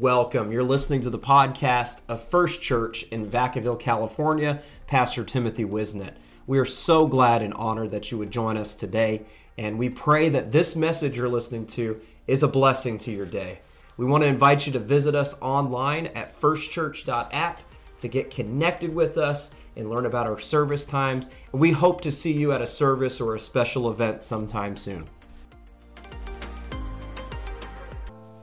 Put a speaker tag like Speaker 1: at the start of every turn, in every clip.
Speaker 1: welcome. You're listening to the podcast of First Church in Vacaville, California, Pastor Timothy Wisnett. We are so glad and honored that you would join us today, and we pray that this message you're listening to is a blessing to your day. We want to invite you to visit us online at firstchurch.app to get connected with us and learn about our service times. And we hope to see you at a service or a special event sometime soon.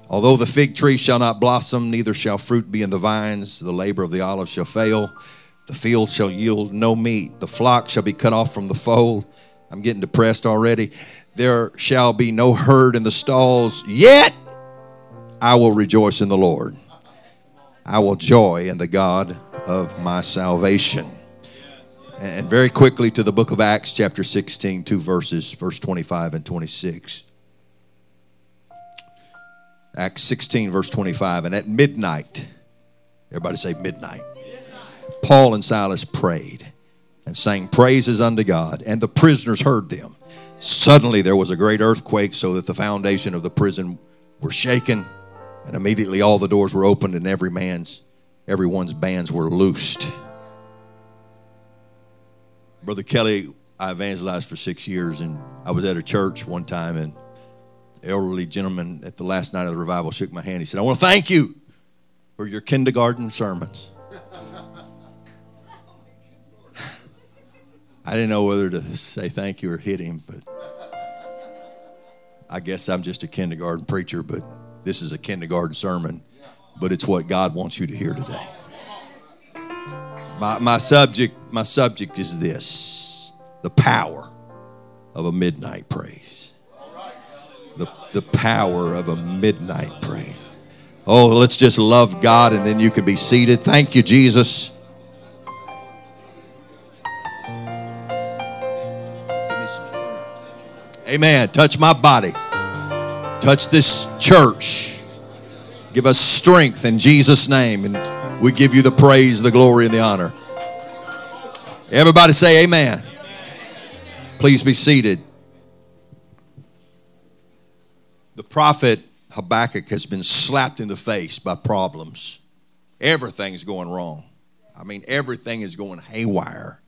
Speaker 2: Although the fig tree shall not blossom, neither shall fruit be in the vines, the labor of the olive shall fail, the field shall yield no meat, the flock shall be cut off from the fold. I'm getting depressed already. There shall be no herd in the stalls, yet I will rejoice in the Lord. I will joy in the God of my salvation. And very quickly to the book of Acts, chapter 16, two verses, verse 25 and 26. Acts 16, verse 25. And at midnight, everybody say midnight, Paul and Silas prayed and sang praises unto God, and the prisoners heard them. Suddenly there was a great earthquake, so that the foundation of the prison were shaken, and immediately all the doors were opened, and every man's everyone's bands were loosed. Brother Kelly, I evangelized for six years, and I was at a church one time, and elderly gentleman at the last night of the revival shook my hand. He said, I want to thank you for your kindergarten sermons. I didn't know whether to say thank you or hit him, but I guess I'm just a kindergarten preacher, but this is a kindergarten sermon, but it's what God wants you to hear today. My, my subject, my subject is this the power of a midnight praise. The, power of a midnight prayer. Oh, let's just love God and then you can be seated. Thank you, Jesus. Amen. Touch my body. Touch this church. Give us strength in Jesus' name. And we give you the praise, the glory, and the honor. Everybody say amen. Please be seated. The prophet Habakkuk has been slapped in the face by problems. Everything's going wrong. I mean, everything is going haywire.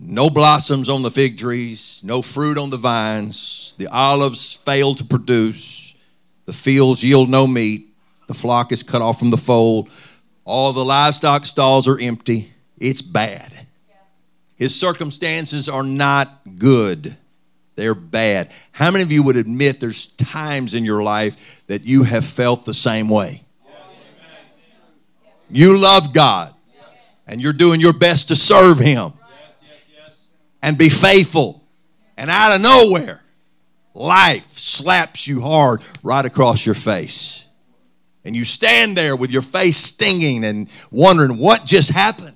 Speaker 2: No blossoms on the fig trees, no fruit on the vines. The olives fail to produce. The fields yield no meat. The flock is cut off from the fold. All the livestock stalls are empty. It's bad. His circumstances are not good. They're bad. How many of you would admit there's times in your life that you have felt the same way? You love God and you're doing your best to serve Him and be faithful. And out of nowhere, life slaps you hard right across your face. And you stand there with your face stinging and wondering what just happened.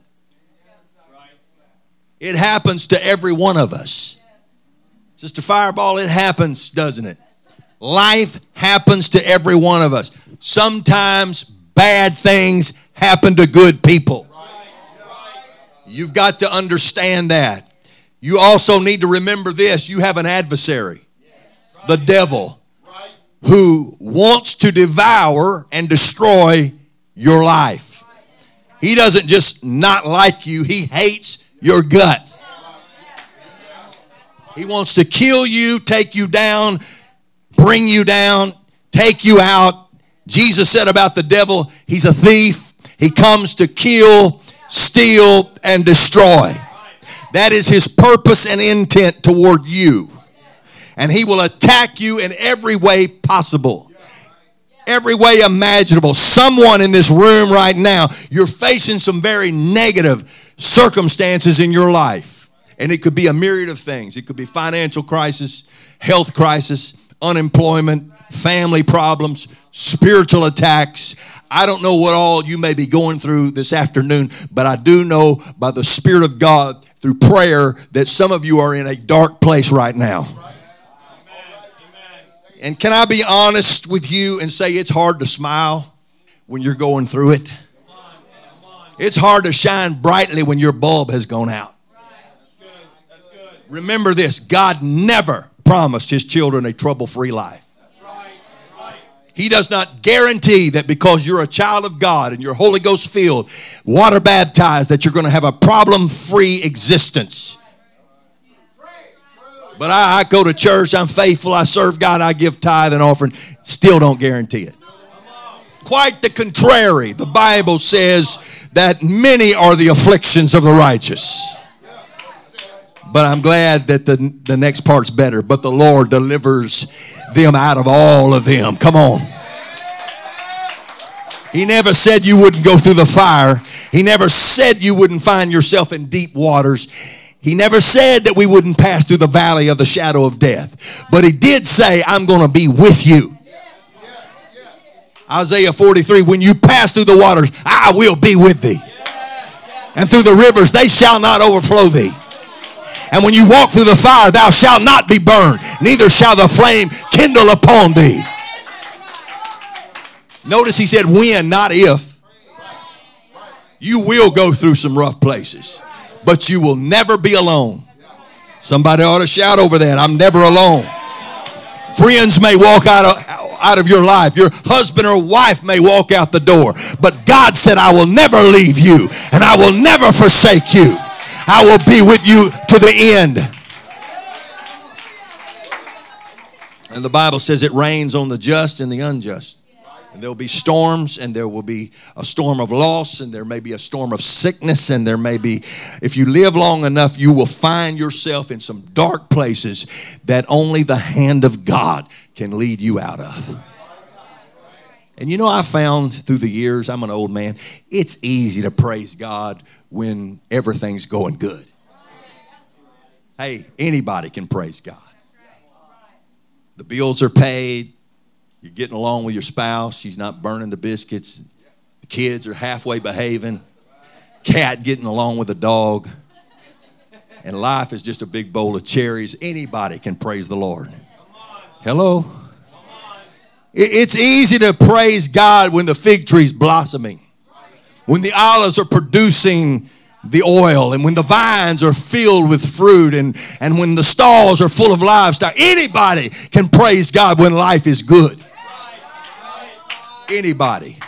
Speaker 2: It happens to every one of us. Sister Fireball, it happens, doesn't it? Life happens to every one of us. Sometimes bad things happen to good people. You've got to understand that. You also need to remember this you have an adversary, the devil, who wants to devour and destroy your life. He doesn't just not like you, he hates your guts. He wants to kill you, take you down, bring you down, take you out. Jesus said about the devil, he's a thief. He comes to kill, steal, and destroy. That is his purpose and intent toward you. And he will attack you in every way possible. Every way imaginable. Someone in this room right now, you're facing some very negative circumstances in your life. And it could be a myriad of things. It could be financial crisis, health crisis, unemployment, family problems, spiritual attacks. I don't know what all you may be going through this afternoon, but I do know by the Spirit of God through prayer that some of you are in a dark place right now. And can I be honest with you and say it's hard to smile when you're going through it? It's hard to shine brightly when your bulb has gone out. Remember this God never promised his children a trouble free life. He does not guarantee that because you're a child of God and you're Holy Ghost filled, water baptized, that you're going to have a problem free existence. But I, I, go to church, I'm faithful, I serve God, I give tithe and offering. Still don't guarantee it. Quite the contrary. The Bible says that many are the afflictions of the righteous. But I'm glad that the, the next part's better. But the Lord delivers them out of all of them. Come on. He never said you wouldn't go through the fire. He never said you wouldn't find yourself in deep waters. He never said that we wouldn't pass through the valley of the shadow of death. But he did say, I'm going to be with you. Isaiah 43, when you pass through the waters, I will be with thee. And through the rivers, they shall not overflow thee. And when you walk through the fire, thou shalt not be burned, neither shall the flame kindle upon thee. Notice he said when, not if. You will go through some rough places, but you will never be alone. Somebody ought to shout over that. I'm never alone. Friends may walk out of, out of your life. Your husband or wife may walk out the door. But God said, I will never leave you and I will never forsake you. I will be with you to the end. And the Bible says it rains on the just and the unjust. And there will be storms, and there will be a storm of loss, and there may be a storm of sickness, and there may be, if you live long enough, you will find yourself in some dark places that only the hand of God can lead you out of. And you know, I found through the years, I'm an old man, it's easy to praise God when everything's going good. Hey, anybody can praise God. The bills are paid. You're getting along with your spouse. She's not burning the biscuits. The kids are halfway behaving. Cat getting along with the dog. And life is just a big bowl of cherries. Anybody can praise the Lord. Hello? It's easy to praise God when the fig tree's blossoming when the olives are producing the oil and when the vines are filled with fruit and, and when the stalls are full of livestock. Anybody can praise God when life is good. Anybody.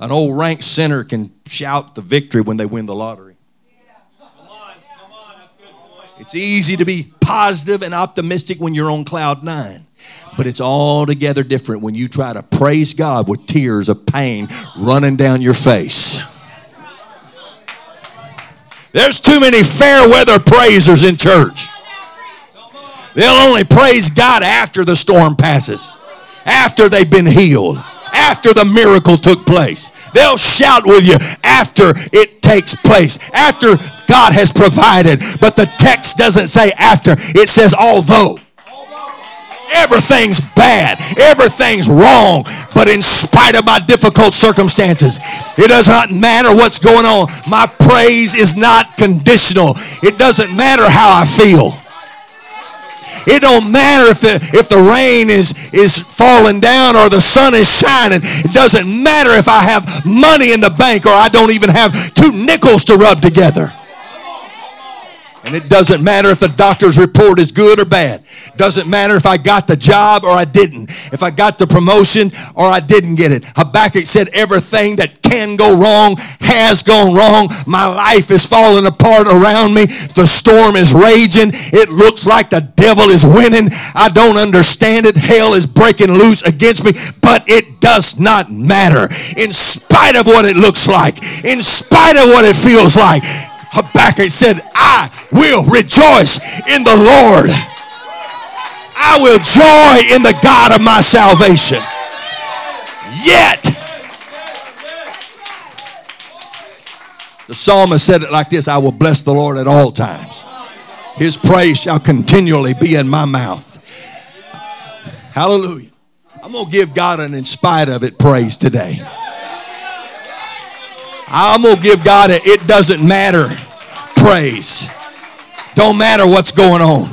Speaker 2: An old rank sinner can shout the victory when they win the lottery. It's easy to be positive and optimistic when you're on cloud nine. But it's altogether different when you try to praise God with tears of pain running down your face. There's too many fair weather praisers in church. They'll only praise God after the storm passes, after they've been healed, after the miracle took place. They'll shout with you after it takes place, after God has provided. But the text doesn't say after, it says although. Everything's bad. Everything's wrong. But in spite of my difficult circumstances, it does not matter what's going on. My praise is not conditional. It doesn't matter how I feel. It don't matter if the, if the rain is, is falling down or the sun is shining. It doesn't matter if I have money in the bank or I don't even have two nickels to rub together. And it doesn't matter if the doctor's report is good or bad. Doesn't matter if I got the job or I didn't. If I got the promotion or I didn't get it. Habakkuk said everything that can go wrong has gone wrong. My life is falling apart around me. The storm is raging. It looks like the devil is winning. I don't understand it. Hell is breaking loose against me, but it does not matter. In spite of what it looks like, in spite of what it feels like, Habakkuk said, I will rejoice in the Lord. I will joy in the God of my salvation. Yet, the psalmist said it like this I will bless the Lord at all times. His praise shall continually be in my mouth. Hallelujah. I'm going to give God an in spite of it praise today. I'm going to give God a it doesn't matter praise. Don't matter what's going on.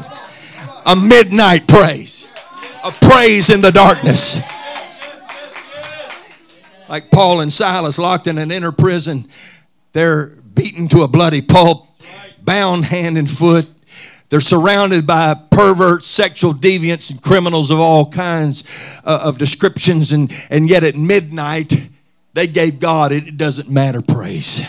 Speaker 2: A midnight praise. A praise in the darkness. Like Paul and Silas locked in an inner prison. They're beaten to a bloody pulp, bound hand and foot. They're surrounded by perverts, sexual deviants, and criminals of all kinds uh, of descriptions. And, and yet at midnight, they gave God, it doesn't matter, praise.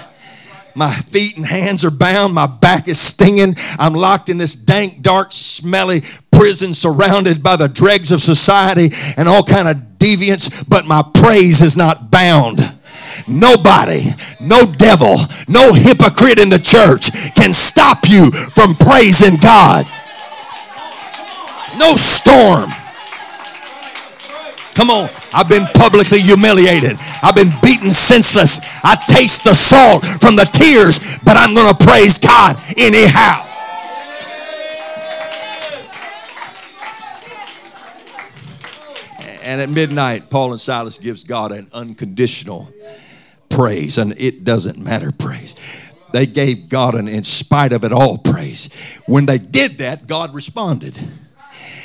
Speaker 2: My feet and hands are bound. My back is stinging. I'm locked in this dank, dark, smelly prison surrounded by the dregs of society and all kind of deviance, but my praise is not bound. Nobody, no devil, no hypocrite in the church can stop you from praising God. No storm. Come on. I've been publicly humiliated. I've been beaten senseless. I taste the salt from the tears, but I'm going to praise God anyhow. And at midnight, Paul and Silas gives God an unconditional praise, and it doesn't matter praise. They gave God an in spite of it all praise. When they did that, God responded.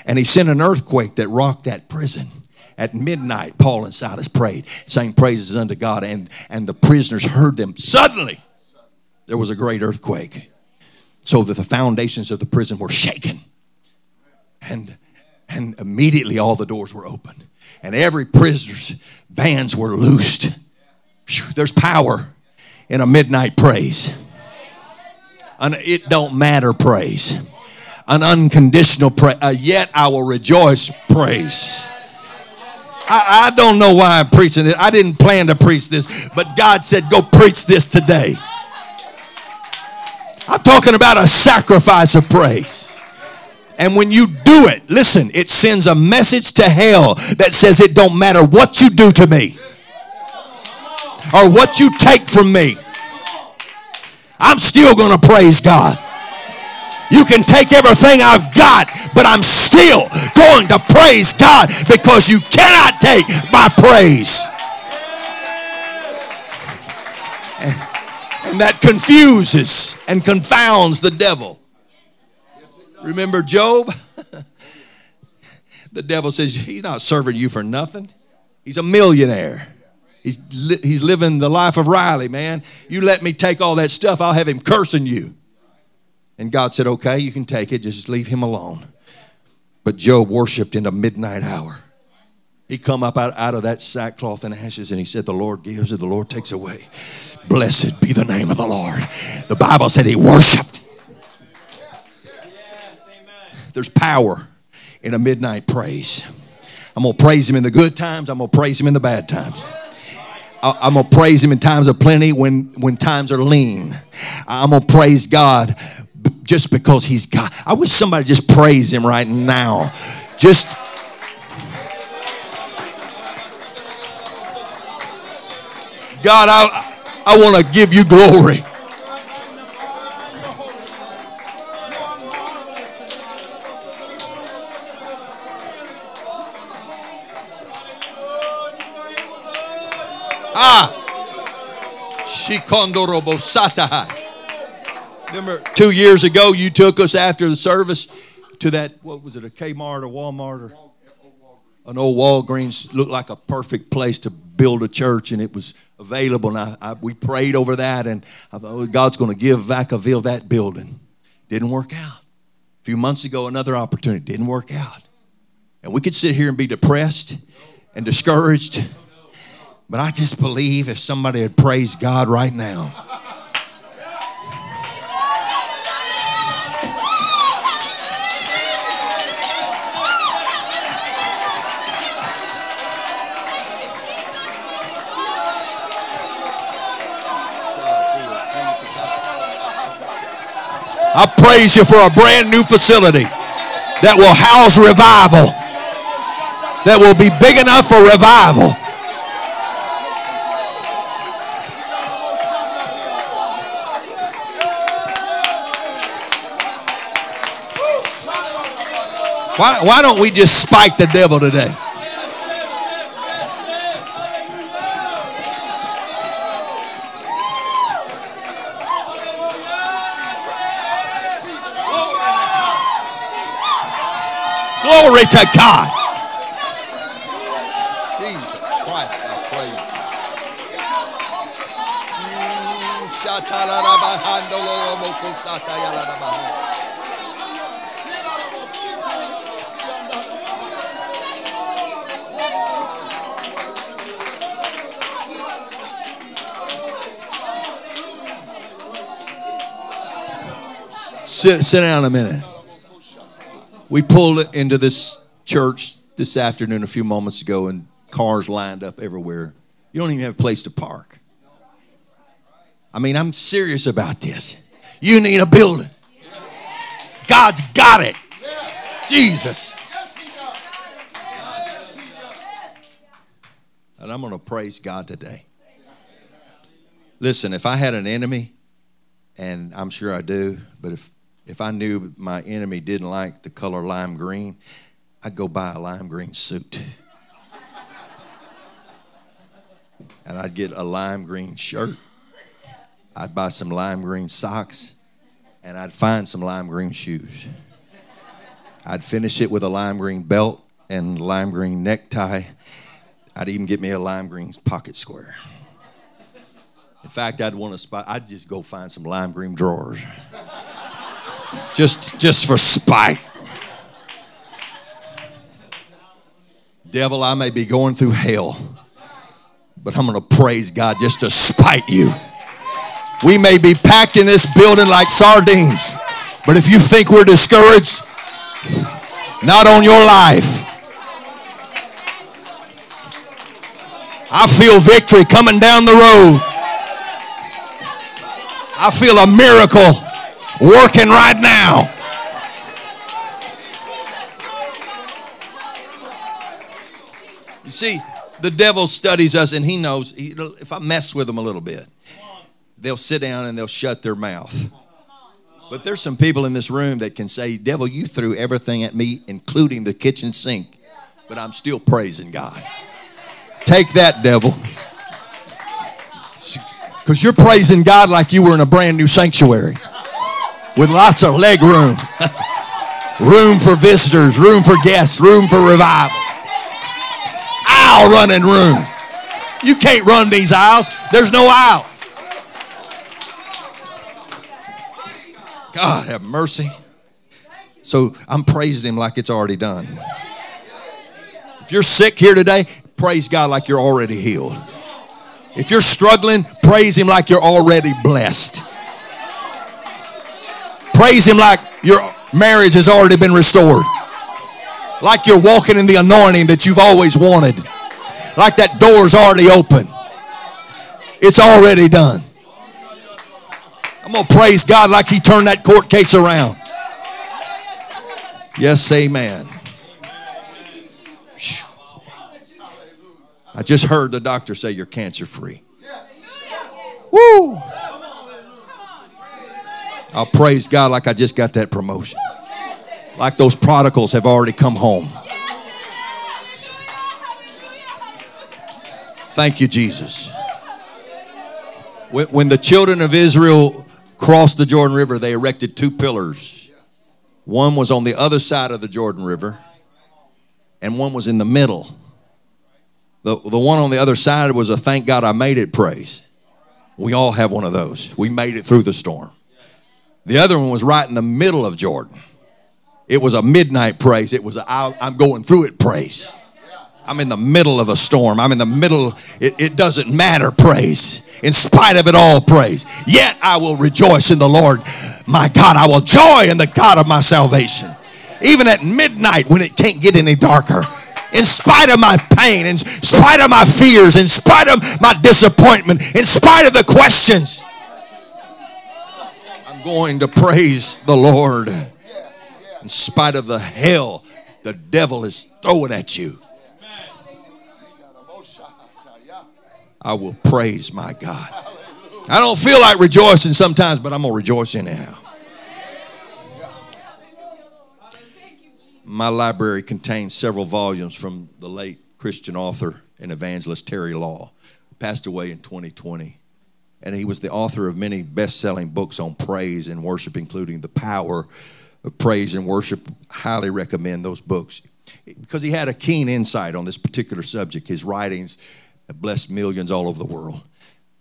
Speaker 2: And he sent an earthquake that rocked that prison. At midnight, Paul and Silas prayed, saying praises unto God, and, and the prisoners heard them. Suddenly, there was a great earthquake, so that the foundations of the prison were shaken. And, and immediately all the doors were open, and every prisoner's bands were loosed. There's power in a midnight praise. And it don't matter praise. An unconditional praise. Uh, yet I will rejoice praise. I, I don't know why I'm preaching it. I didn't plan to preach this, but God said, go preach this today. I'm talking about a sacrifice of praise. And when you do it, listen, it sends a message to hell that says it don't matter what you do to me or what you take from me. I'm still going to praise God. You can take everything I've got, but I'm still going to praise God because you cannot take my praise. And that confuses and confounds the devil. Remember Job? the devil says, He's not serving you for nothing. He's a millionaire. He's, li- he's living the life of Riley, man. You let me take all that stuff, I'll have him cursing you. And God said, Okay, you can take it, just leave him alone. But Job worshiped in the midnight hour. He come up out, out of that sackcloth and ashes and he said, The Lord gives and the Lord takes away. Blessed be the name of the Lord. The Bible said he worshiped. There's power in a midnight praise. I'm going to praise him in the good times, I'm going to praise him in the bad times. I'm to praise him in times of plenty when, when times are lean. I'm to praise God just because he's God. I wish somebody just praise him right now. Just God, I, I want to give you glory. Ah, Shikondorobosata. Remember, two years ago, you took us after the service to that, what was it, a Kmart or Walmart or an old Walgreens. Looked like a perfect place to build a church, and it was available. And I, I, we prayed over that, and I thought, oh, God's going to give Vacaville that building. Didn't work out. A few months ago, another opportunity didn't work out. And we could sit here and be depressed and discouraged. But I just believe if somebody had praised God right now, I praise you for a brand new facility that will house revival, that will be big enough for revival. Why, why don't we just spike the devil today? To God. Jesus Christ, I praise you. Mm, sit, sit down a minute. We pulled into this church this afternoon a few moments ago, and cars lined up everywhere. You don't even have a place to park. I mean, I'm serious about this. You need a building. God's got it. Jesus. And I'm going to praise God today. Listen, if I had an enemy, and I'm sure I do, but if if I knew my enemy didn't like the color lime green, I'd go buy a lime green suit. and I'd get a lime green shirt. I'd buy some lime green socks, and I'd find some lime green shoes. I'd finish it with a lime green belt and lime green necktie. I'd even get me a lime green pocket square. In fact, I'd want to spot. I'd just go find some lime green drawers, just just for spite. Devil, I may be going through hell, but I'm going to praise God just to spite you. We may be packed in this building like sardines, but if you think we're discouraged, not on your life. I feel victory coming down the road. I feel a miracle working right now. You see, the devil studies us and he knows if I mess with them a little bit, they'll sit down and they'll shut their mouth. But there's some people in this room that can say, Devil, you threw everything at me, including the kitchen sink, but I'm still praising God. Take that, devil. Because you're praising God like you were in a brand new sanctuary with lots of leg room, room for visitors, room for guests, room for revival. Aisle running room. You can't run these aisles, there's no aisle. God have mercy. So I'm praising Him like it's already done. If you're sick here today, praise God like you're already healed. If you're struggling, praise Him like you're already blessed. Praise Him like your marriage has already been restored. Like you're walking in the anointing that you've always wanted. Like that door's already open. It's already done. I'm going to praise God like He turned that court case around. Yes, amen. I just heard the doctor say you're cancer free. Woo! I'll praise God like I just got that promotion. Like those prodigals have already come home. Thank you, Jesus. When the children of Israel crossed the Jordan River, they erected two pillars. One was on the other side of the Jordan River, and one was in the middle. The, the one on the other side was a thank God I made it praise. We all have one of those. We made it through the storm. The other one was right in the middle of Jordan. It was a midnight praise. It was a I'm going through it praise. I'm in the middle of a storm. I'm in the middle, it, it doesn't matter praise. In spite of it all, praise. Yet I will rejoice in the Lord. My God, I will joy in the God of my salvation. Even at midnight when it can't get any darker, in spite of my pain, in spite of my fears, in spite of my disappointment, in spite of the questions, going to praise the Lord. In spite of the hell the devil is throwing at you, I will praise my God. I don't feel like rejoicing sometimes, but I'm going to rejoice anyhow. my library contains several volumes from the late Christian author and evangelist Terry Law, passed away in 2020. And he was the author of many best selling books on praise and worship, including The Power of Praise and Worship. Highly recommend those books because he had a keen insight on this particular subject. His writings have blessed millions all over the world.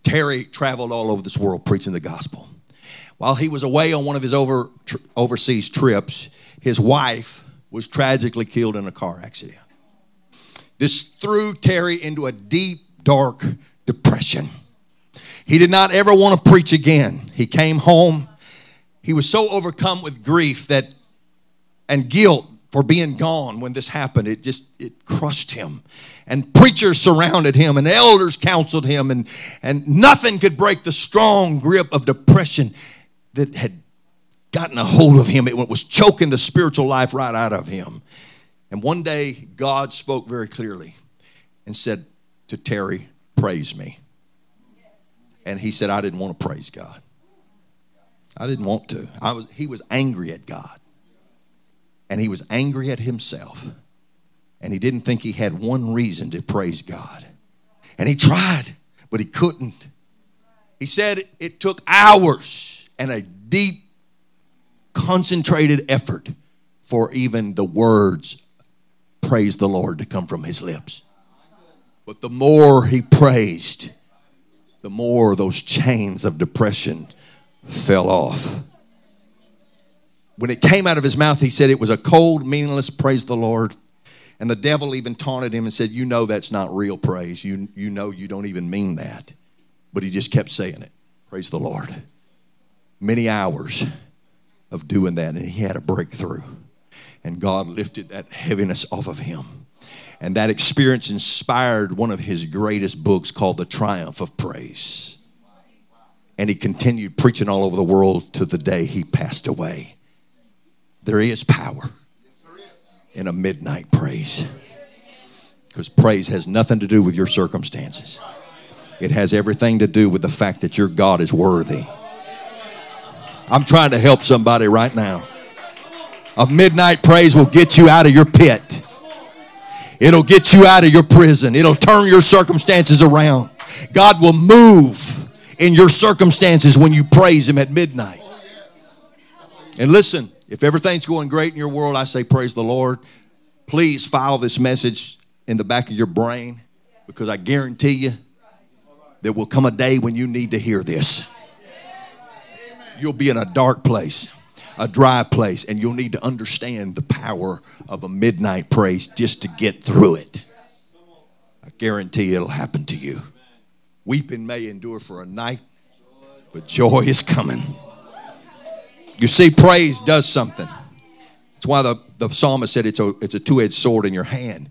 Speaker 2: Terry traveled all over this world preaching the gospel. While he was away on one of his over, tr- overseas trips, his wife was tragically killed in a car accident. This threw Terry into a deep, dark depression. He did not ever want to preach again. He came home. he was so overcome with grief that and guilt for being gone when this happened. It just it crushed him. And preachers surrounded him and elders counseled him and, and nothing could break the strong grip of depression that had gotten a hold of him. It was choking the spiritual life right out of him. And one day God spoke very clearly and said to Terry, Praise me. And he said, I didn't want to praise God. I didn't want to. I was, he was angry at God. And he was angry at himself. And he didn't think he had one reason to praise God. And he tried, but he couldn't. He said it took hours and a deep, concentrated effort for even the words, praise the Lord, to come from his lips. But the more he praised, the more those chains of depression fell off. When it came out of his mouth, he said it was a cold, meaningless praise the Lord. And the devil even taunted him and said, You know that's not real praise. You, you know you don't even mean that. But he just kept saying it. Praise the Lord. Many hours of doing that, and he had a breakthrough. And God lifted that heaviness off of him. And that experience inspired one of his greatest books called The Triumph of Praise. And he continued preaching all over the world to the day he passed away. There is power in a midnight praise. Because praise has nothing to do with your circumstances, it has everything to do with the fact that your God is worthy. I'm trying to help somebody right now. A midnight praise will get you out of your pit. It'll get you out of your prison. It'll turn your circumstances around. God will move in your circumstances when you praise Him at midnight. And listen, if everything's going great in your world, I say, Praise the Lord. Please file this message in the back of your brain because I guarantee you there will come a day when you need to hear this. You'll be in a dark place a dry place, and you'll need to understand the power of a midnight praise just to get through it. I guarantee it'll happen to you. Weeping may endure for a night, but joy is coming. You see, praise does something. That's why the, the psalmist said it's a, it's a two edged sword in your hand.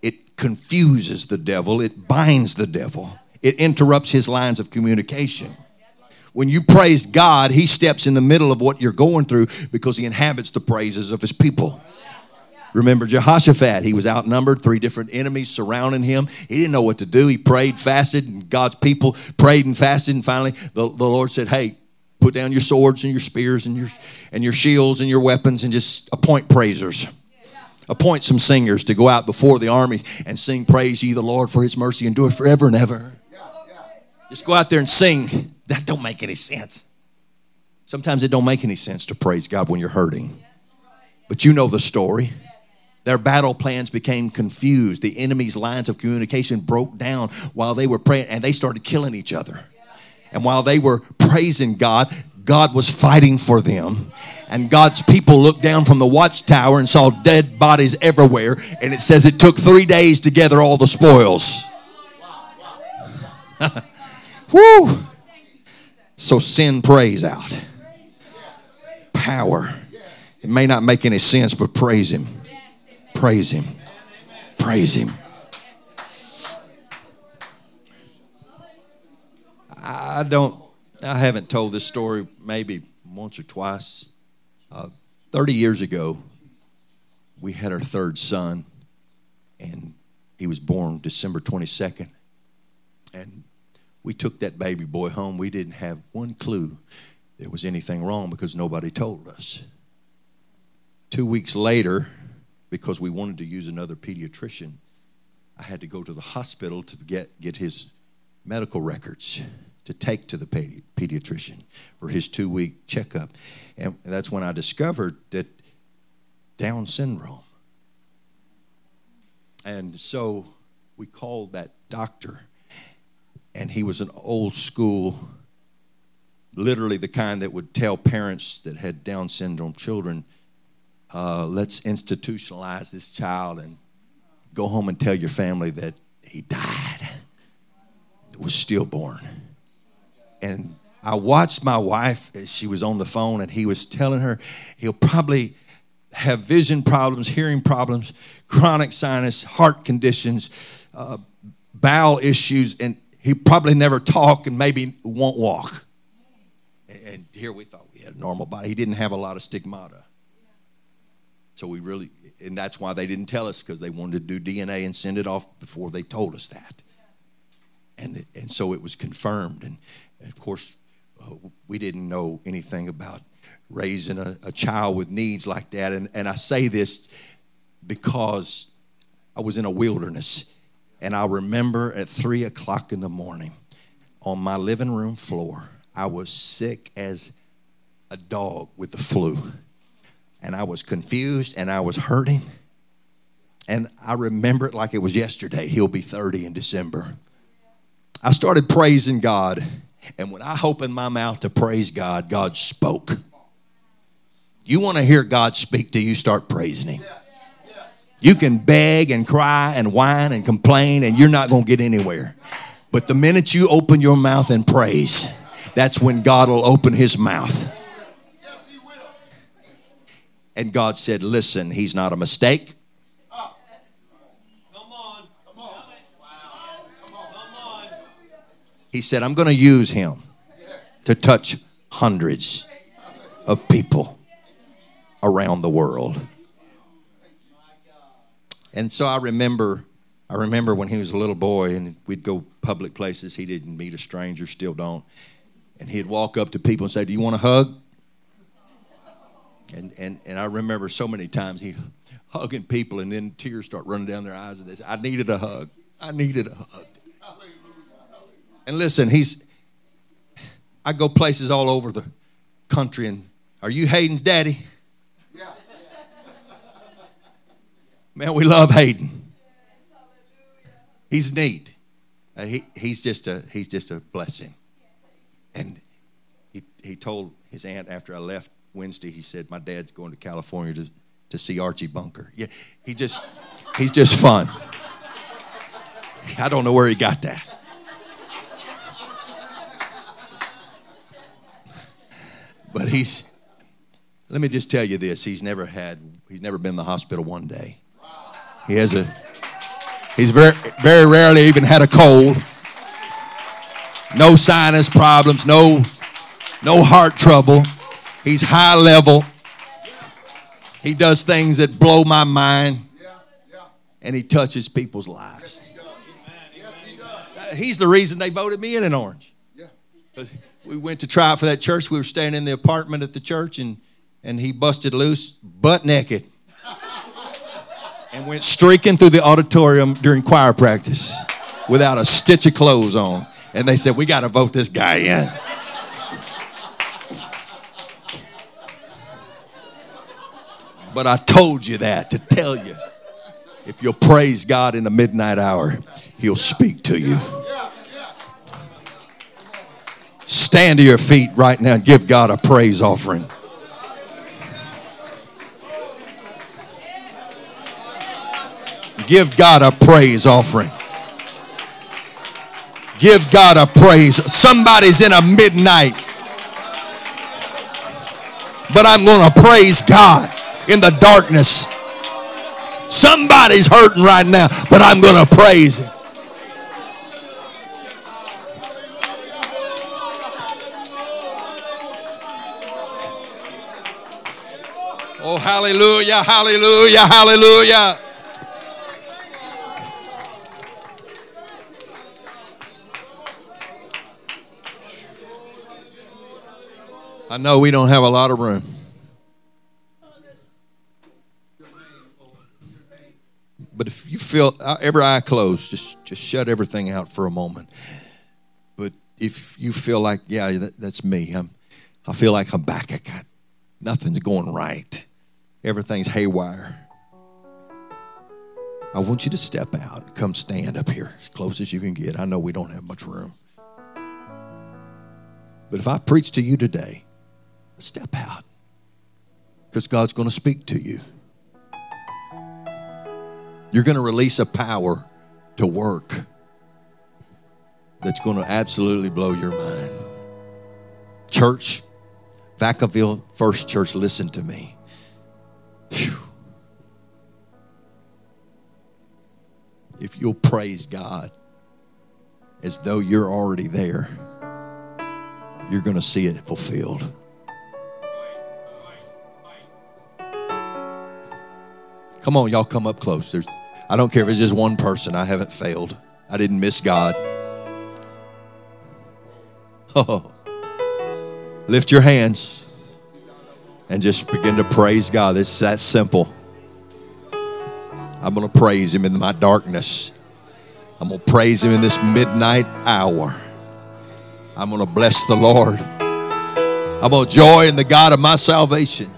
Speaker 2: It confuses the devil, it binds the devil, it interrupts his lines of communication. When you praise God, He steps in the middle of what you're going through because He inhabits the praises of His people. Remember Jehoshaphat, he was outnumbered, three different enemies surrounding him. He didn't know what to do. He prayed, fasted, and God's people prayed and fasted. And finally, the, the Lord said, Hey, put down your swords and your spears and your, and your shields and your weapons and just appoint praisers. Appoint some singers to go out before the army and sing, Praise ye the Lord for his mercy, and do it forever and ever. Just go out there and sing. That don't make any sense. Sometimes it don't make any sense to praise God when you're hurting. But you know the story. Their battle plans became confused. The enemy's lines of communication broke down while they were praying and they started killing each other. And while they were praising God, God was fighting for them. And God's people looked down from the watchtower and saw dead bodies everywhere. And it says it took three days to gather all the spoils. Woo! So send praise out. Power. It may not make any sense, but praise Him. Praise Him. Praise Him. I don't, I haven't told this story maybe once or twice. Uh, 30 years ago, we had our third son, and he was born December 22nd. We took that baby boy home. We didn't have one clue there was anything wrong because nobody told us. Two weeks later, because we wanted to use another pediatrician, I had to go to the hospital to get, get his medical records to take to the pedi- pediatrician for his two week checkup. And that's when I discovered that Down syndrome. And so we called that doctor and he was an old school, literally the kind that would tell parents that had Down syndrome children, uh, let's institutionalize this child and go home and tell your family that he died, was stillborn. And I watched my wife as she was on the phone, and he was telling her he'll probably have vision problems, hearing problems, chronic sinus, heart conditions, uh, bowel issues, and he probably never talk and maybe won't walk. And here we thought we had a normal body. He didn't have a lot of stigmata. So we really, and that's why they didn't tell us because they wanted to do DNA and send it off before they told us that. And, and so it was confirmed. And, and of course, uh, we didn't know anything about raising a, a child with needs like that. And, and I say this because I was in a wilderness. And I remember at three o'clock in the morning on my living room floor, I was sick as a dog with the flu. And I was confused and I was hurting. And I remember it like it was yesterday. He'll be 30 in December. I started praising God. And when I opened my mouth to praise God, God spoke. You want to hear God speak to you, start praising Him. You can beg and cry and whine and complain, and you're not going to get anywhere. But the minute you open your mouth and praise, that's when God will open His mouth. And God said, Listen, He's not a mistake. He said, I'm going to use him to touch hundreds of people around the world. And so I remember I remember when he was a little boy and we'd go public places, he didn't meet a stranger, still don't. And he'd walk up to people and say, Do you want a hug? And, and, and I remember so many times he hugging people and then tears start running down their eyes and they say, I needed a hug. I needed a hug. And listen, he's, I go places all over the country and are you Hayden's daddy? Yeah. Man, we love Hayden. He's neat. Uh, he, he's just a he's just a blessing. And he, he told his aunt after I left Wednesday, he said, My dad's going to California to, to see Archie Bunker. Yeah, he just he's just fun. I don't know where he got that. But he's, let me just tell you this he's never had, he's never been in the hospital one day. He has a, he's very, very rarely even had a cold. No sinus problems, no, no heart trouble. He's high level. He does things that blow my mind. And he touches people's lives. He's the reason they voted me in an orange we went to try for that church. We were staying in the apartment at the church, and, and he busted loose butt naked and went streaking through the auditorium during choir practice without a stitch of clothes on. And they said, We got to vote this guy in. But I told you that to tell you if you'll praise God in the midnight hour, He'll speak to you. Stand to your feet right now and give God a praise offering. Give God a praise offering. Give God a praise. Somebody's in a midnight. But I'm going to praise God in the darkness. Somebody's hurting right now, but I'm going to praise Him. Oh, hallelujah, hallelujah, hallelujah. I know we don't have a lot of room. But if you feel uh, every eye closed, just just shut everything out for a moment. But if you feel like, yeah, that, that's me. I'm, I feel like I'm back. I got nothing's going right everything's haywire. I want you to step out. Come stand up here as close as you can get. I know we don't have much room. But if I preach to you today, step out because God's going to speak to you. You're going to release a power to work that's going to absolutely blow your mind. church, Vacaville First Church, listen to me. Whew. If you'll praise God as though you're already there, you're going to see it fulfilled. Come on, y'all come up close. There's, I don't care if it's just one person. I haven't failed. I didn't miss God. Oh, lift your hands and just begin to praise God. It's that simple. I'm going to praise Him in my darkness. I'm going to praise Him in this midnight hour. I'm going to bless the Lord. I'm going to joy in the God of my salvation.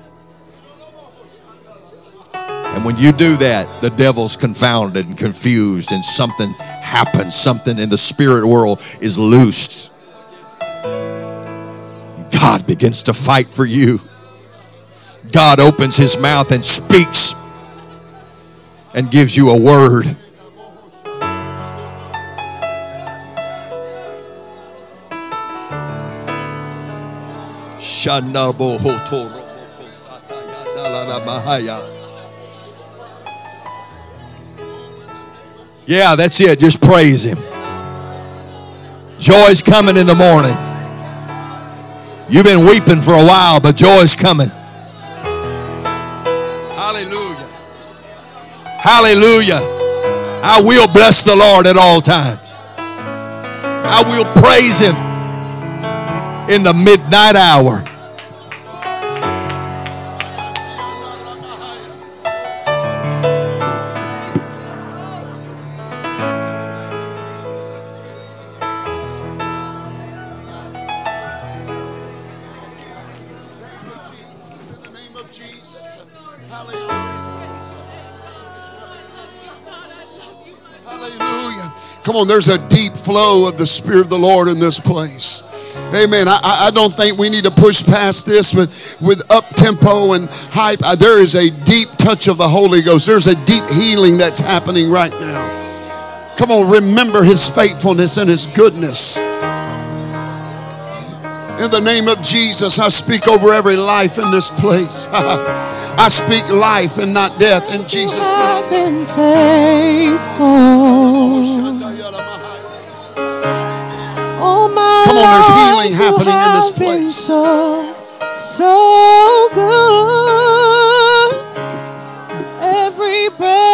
Speaker 2: And when you do that, the devil's confounded and confused, and something happens. Something in the spirit world is loosed. God begins to fight for you. God opens his mouth and speaks and gives you a word. Yeah, that's it. Just praise him. Joy's coming in the morning. You've been weeping for a while, but joy's coming. Hallelujah. Hallelujah. I will bless the Lord at all times. I will praise him in the midnight hour.
Speaker 3: Come on, there's a deep flow of the Spirit of the Lord in this place. Amen. I, I don't think we need to push past this with, with up tempo and hype. Uh, there is a deep touch of the Holy Ghost. There's a deep healing that's happening right now. Come on, remember his faithfulness and his goodness. In the name of Jesus, I speak over every life in this place. I speak life and not death in Jesus' name. Come on, there's healing happening in this place.
Speaker 4: So, so good. Every breath